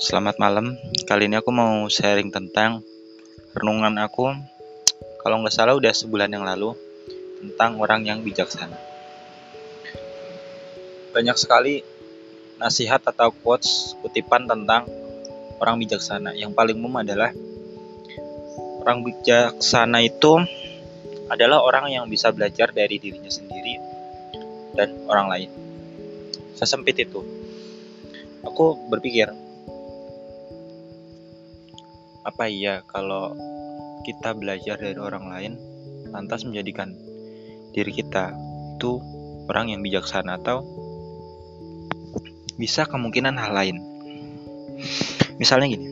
Selamat malam. Kali ini aku mau sharing tentang renungan aku. Kalau nggak salah udah sebulan yang lalu tentang orang yang bijaksana. Banyak sekali nasihat atau quotes kutipan tentang orang bijaksana. Yang paling umum adalah orang bijaksana itu adalah orang yang bisa belajar dari dirinya sendiri dan orang lain. Sesempit itu. Aku berpikir, apa iya kalau kita belajar dari orang lain lantas menjadikan diri kita itu orang yang bijaksana atau bisa kemungkinan hal lain. Misalnya gini.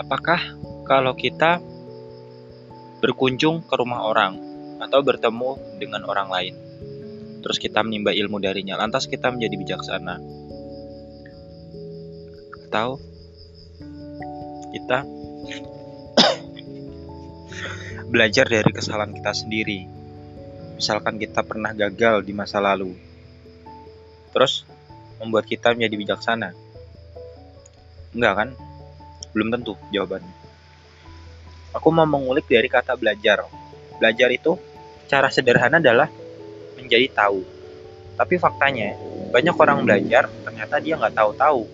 Apakah kalau kita berkunjung ke rumah orang atau bertemu dengan orang lain terus kita menimba ilmu darinya lantas kita menjadi bijaksana atau kita belajar dari kesalahan kita sendiri misalkan kita pernah gagal di masa lalu terus membuat kita menjadi bijaksana enggak kan belum tentu jawabannya aku mau mengulik dari kata belajar belajar itu cara sederhana adalah menjadi tahu. Tapi faktanya, banyak orang belajar, ternyata dia nggak tahu-tahu.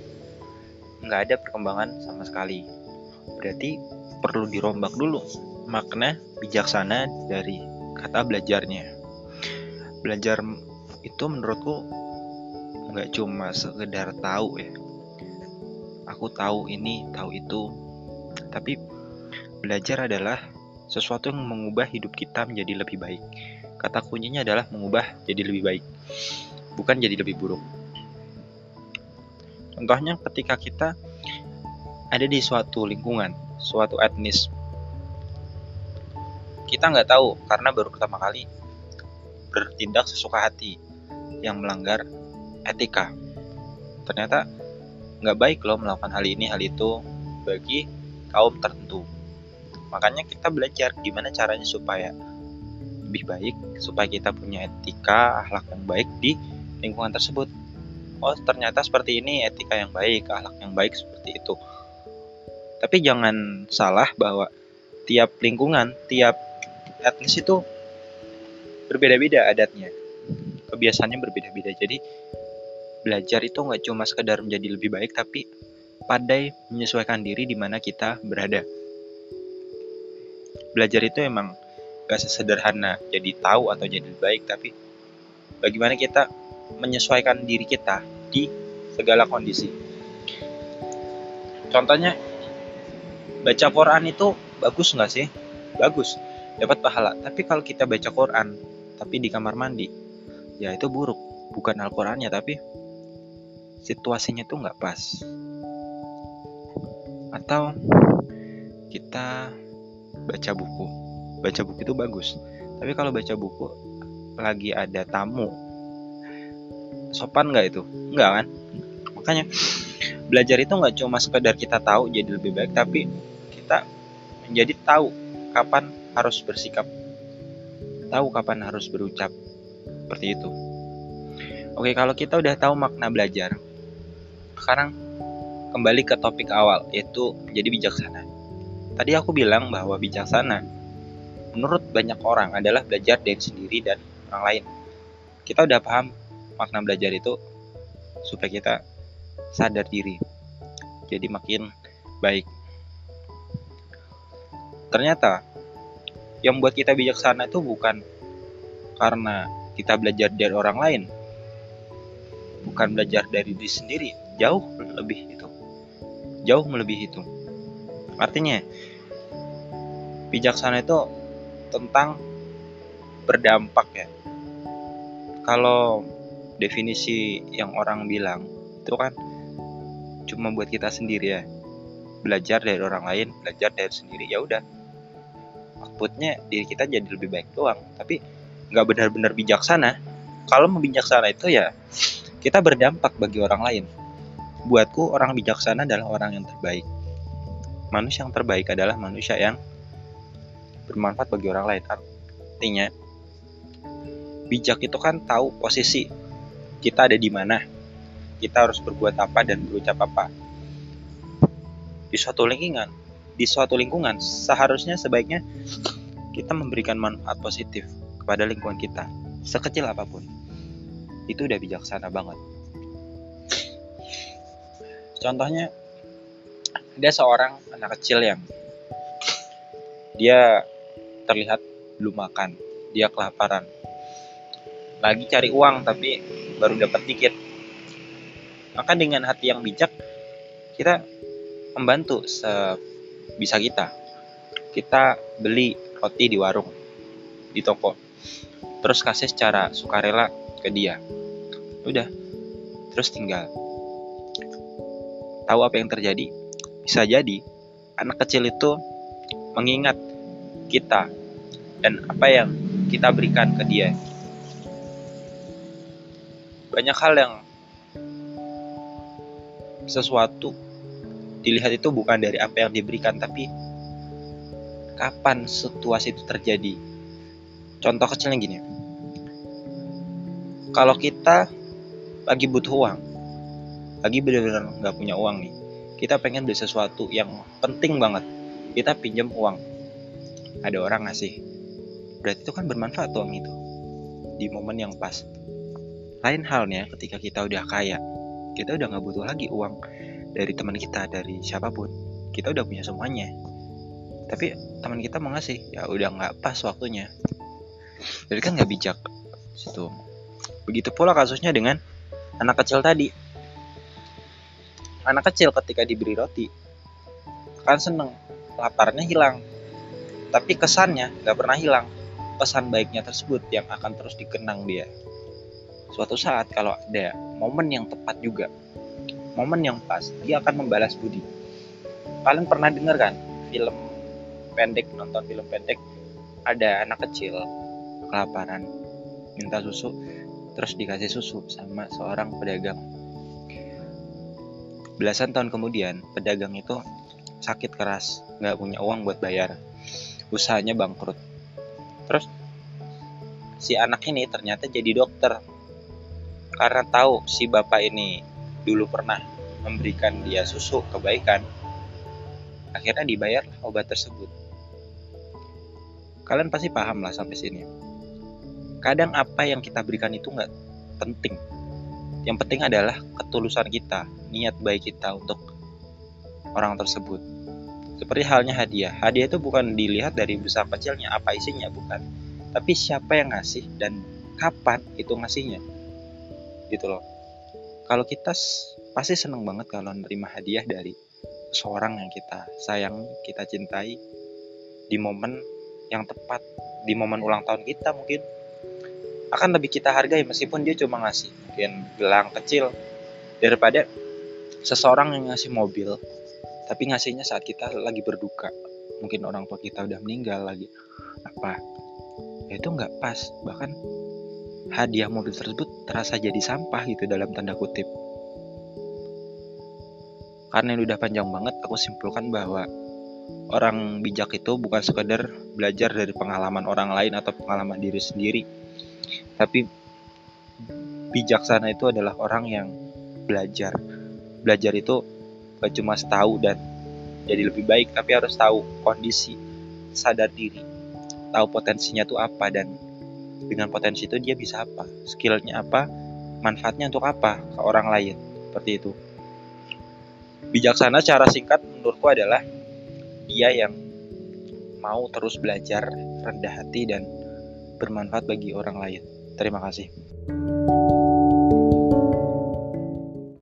Nggak ada perkembangan sama sekali. Berarti perlu dirombak dulu makna bijaksana dari kata belajarnya. Belajar itu menurutku nggak cuma sekedar tahu ya. Aku tahu ini, tahu itu. Tapi belajar adalah sesuatu yang mengubah hidup kita menjadi lebih baik. Kata kuncinya adalah mengubah jadi lebih baik, bukan jadi lebih buruk. Contohnya ketika kita ada di suatu lingkungan, suatu etnis, kita nggak tahu karena baru pertama kali bertindak sesuka hati yang melanggar etika. Ternyata nggak baik loh melakukan hal ini hal itu bagi kaum tertentu. Makanya kita belajar gimana caranya supaya lebih baik supaya kita punya etika akhlak yang baik di lingkungan tersebut oh ternyata seperti ini etika yang baik akhlak yang baik seperti itu tapi jangan salah bahwa tiap lingkungan tiap etnis itu berbeda-beda adatnya. Kebiasaannya berbeda-beda. Jadi belajar itu nggak cuma sekedar menjadi lebih baik tapi pandai menyesuaikan diri di mana kita berada. Belajar itu emang gak sesederhana jadi tahu atau jadi baik tapi bagaimana kita menyesuaikan diri kita di segala kondisi. Contohnya baca Quran itu bagus nggak sih? Bagus dapat pahala. Tapi kalau kita baca Quran tapi di kamar mandi ya itu buruk. Bukan Al-Qurannya tapi situasinya tuh nggak pas. Atau kita baca buku. Baca buku itu bagus. Tapi kalau baca buku lagi ada tamu. Sopan nggak itu? Nggak kan? Makanya belajar itu nggak cuma sekedar kita tahu jadi lebih baik tapi kita menjadi tahu kapan harus bersikap tahu kapan harus berucap seperti itu oke kalau kita udah tahu makna belajar sekarang kembali ke topik awal yaitu menjadi bijaksana tadi aku bilang bahwa bijaksana menurut banyak orang adalah belajar dari sendiri dan orang lain. Kita udah paham makna belajar itu supaya kita sadar diri. Jadi makin baik. Ternyata yang membuat kita bijaksana itu bukan karena kita belajar dari orang lain. Bukan belajar dari diri sendiri, jauh lebih itu. Jauh melebihi itu. Artinya, bijaksana itu tentang berdampak ya. Kalau definisi yang orang bilang itu kan cuma buat kita sendiri ya. Belajar dari orang lain, belajar dari sendiri ya udah. Outputnya diri kita jadi lebih baik doang, tapi nggak benar-benar bijaksana. Kalau mau bijaksana itu ya kita berdampak bagi orang lain. Buatku orang bijaksana adalah orang yang terbaik. Manusia yang terbaik adalah manusia yang bermanfaat bagi orang lain artinya bijak itu kan tahu posisi kita ada di mana kita harus berbuat apa dan berucap apa. Di suatu lingkungan, di suatu lingkungan seharusnya sebaiknya kita memberikan manfaat positif kepada lingkungan kita, sekecil apa pun. Itu udah bijaksana banget. Contohnya ada seorang anak kecil yang dia terlihat belum makan, dia kelaparan. Lagi cari uang tapi baru dapat dikit. Maka dengan hati yang bijak kita membantu sebisa kita. Kita beli roti di warung, di toko. Terus kasih secara sukarela ke dia. Udah. Terus tinggal. Tahu apa yang terjadi? Bisa jadi anak kecil itu mengingat kita dan apa yang kita berikan ke dia. Banyak hal yang sesuatu dilihat itu bukan dari apa yang diberikan tapi kapan situasi itu terjadi. Contoh kecilnya gini. Kalau kita lagi butuh uang, lagi benar-benar nggak punya uang nih, kita pengen beli sesuatu yang penting banget, kita pinjam uang. Ada orang ngasih, berarti itu kan bermanfaat uang itu di momen yang pas. Lain halnya ketika kita udah kaya, kita udah nggak butuh lagi uang dari teman kita, dari siapa pun. Kita udah punya semuanya. Tapi teman kita mau ngasih, ya udah nggak pas waktunya. Jadi kan nggak bijak situ. Begitu pula kasusnya dengan anak kecil tadi. Anak kecil ketika diberi roti kan seneng, laparnya hilang. Tapi kesannya nggak pernah hilang. Pesan baiknya tersebut yang akan terus dikenang dia. Suatu saat kalau ada momen yang tepat juga, momen yang pas, dia akan membalas budi. Kalian pernah dengar kan film pendek, nonton film pendek, ada anak kecil kelaparan, minta susu, terus dikasih susu sama seorang pedagang. Belasan tahun kemudian, pedagang itu sakit keras, nggak punya uang buat bayar, usahanya bangkrut. Terus si anak ini ternyata jadi dokter karena tahu si bapak ini dulu pernah memberikan dia susu kebaikan akhirnya dibayar obat tersebut. Kalian pasti paham lah sampai sini. Kadang apa yang kita berikan itu nggak penting. Yang penting adalah ketulusan kita niat baik kita untuk orang tersebut. Seperti halnya hadiah. Hadiah itu bukan dilihat dari besar kecilnya apa isinya bukan. Tapi siapa yang ngasih dan kapan itu ngasihnya. Gitu loh kalau kita pasti seneng banget kalau nerima hadiah dari seorang yang kita sayang kita cintai di momen yang tepat di momen ulang tahun kita mungkin. Akan lebih kita hargai meskipun dia cuma ngasih mungkin gelang kecil daripada seseorang yang ngasih mobil tapi ngasihnya saat kita lagi berduka. Mungkin orang tua kita udah meninggal lagi apa ya itu nggak pas. Bahkan hadiah mobil tersebut terasa jadi sampah gitu dalam tanda kutip. Karena ini udah panjang banget, aku simpulkan bahwa orang bijak itu bukan sekedar belajar dari pengalaman orang lain atau pengalaman diri sendiri, tapi bijaksana itu adalah orang yang belajar. Belajar itu gak cuma tahu dan jadi lebih baik, tapi harus tahu kondisi, sadar diri, tahu potensinya tuh apa dan dengan potensi itu dia bisa apa? Skillnya apa? Manfaatnya untuk apa ke orang lain? Seperti itu. Bijaksana cara singkat menurutku adalah dia yang mau terus belajar rendah hati dan bermanfaat bagi orang lain. Terima kasih